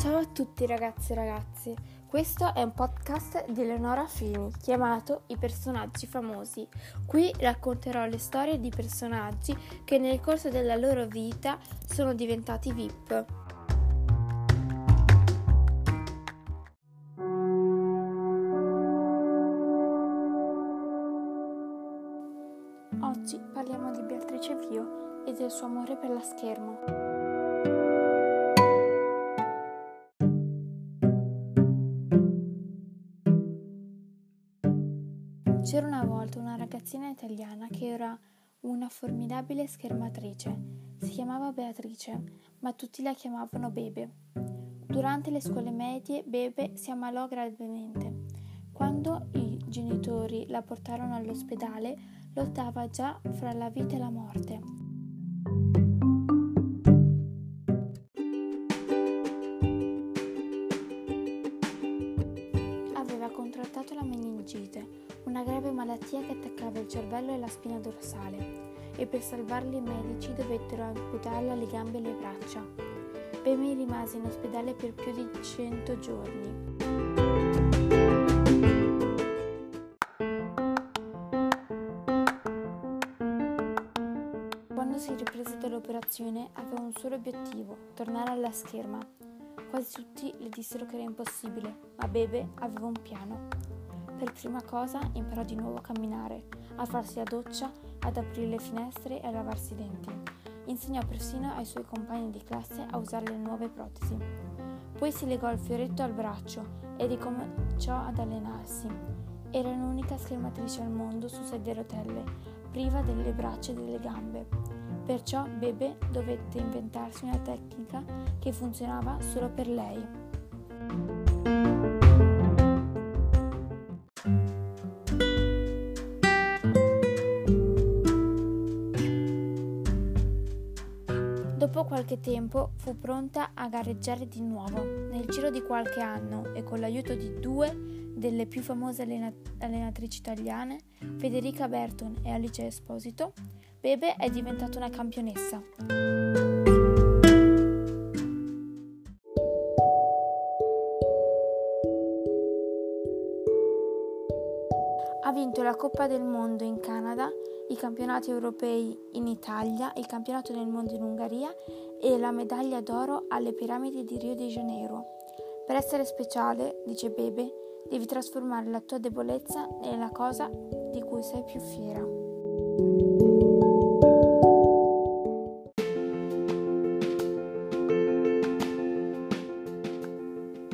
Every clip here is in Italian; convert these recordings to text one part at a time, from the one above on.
Ciao a tutti ragazzi e ragazzi, questo è un podcast di Eleonora Fini chiamato I personaggi famosi. Qui racconterò le storie di personaggi che nel corso della loro vita sono diventati VIP. Oggi parliamo di Beatrice Vio e del suo amore per la scherma. C'era una volta una ragazzina italiana che era una formidabile schermatrice. Si chiamava Beatrice, ma tutti la chiamavano Bebe. Durante le scuole medie Bebe si ammalò gravemente. Quando i genitori la portarono all'ospedale, lottava già fra la vita e la morte. Aveva contrattato la meningite, una grave malattia che attaccava il cervello e la spina dorsale, e per salvarli i medici dovettero amputarla le gambe e le braccia. Bemi rimase in ospedale per più di 100 giorni. Quando si riprese dall'operazione aveva un solo obiettivo, tornare alla scherma. Quasi tutti le dissero che era impossibile, ma Bebe aveva un piano. Per prima cosa imparò di nuovo a camminare, a farsi la doccia, ad aprire le finestre e a lavarsi i denti. Insegnò persino ai suoi compagni di classe a usare le nuove protesi. Poi si legò il fioretto al braccio e ricominciò ad allenarsi. Era l'unica schermatrice al mondo su sedia a rotelle, priva delle braccia e delle gambe. Perciò Bebe dovette inventarsi una tecnica che funzionava solo per lei. Dopo qualche tempo fu pronta a gareggiare di nuovo. Nel giro di qualche anno e con l'aiuto di due delle più famose allena- allenatrici italiane, Federica Berton e Alice Esposito, Bebe è diventata una campionessa. Ha vinto la Coppa del Mondo in Canada, i campionati europei in Italia, il campionato del mondo in Ungheria e la medaglia d'oro alle piramidi di Rio de Janeiro. Per essere speciale, dice Bebe, devi trasformare la tua debolezza nella cosa di cui sei più fiera.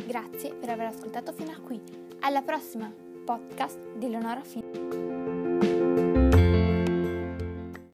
Grazie per aver ascoltato fino a qui. Alla prossima podcast di Leonora Fini.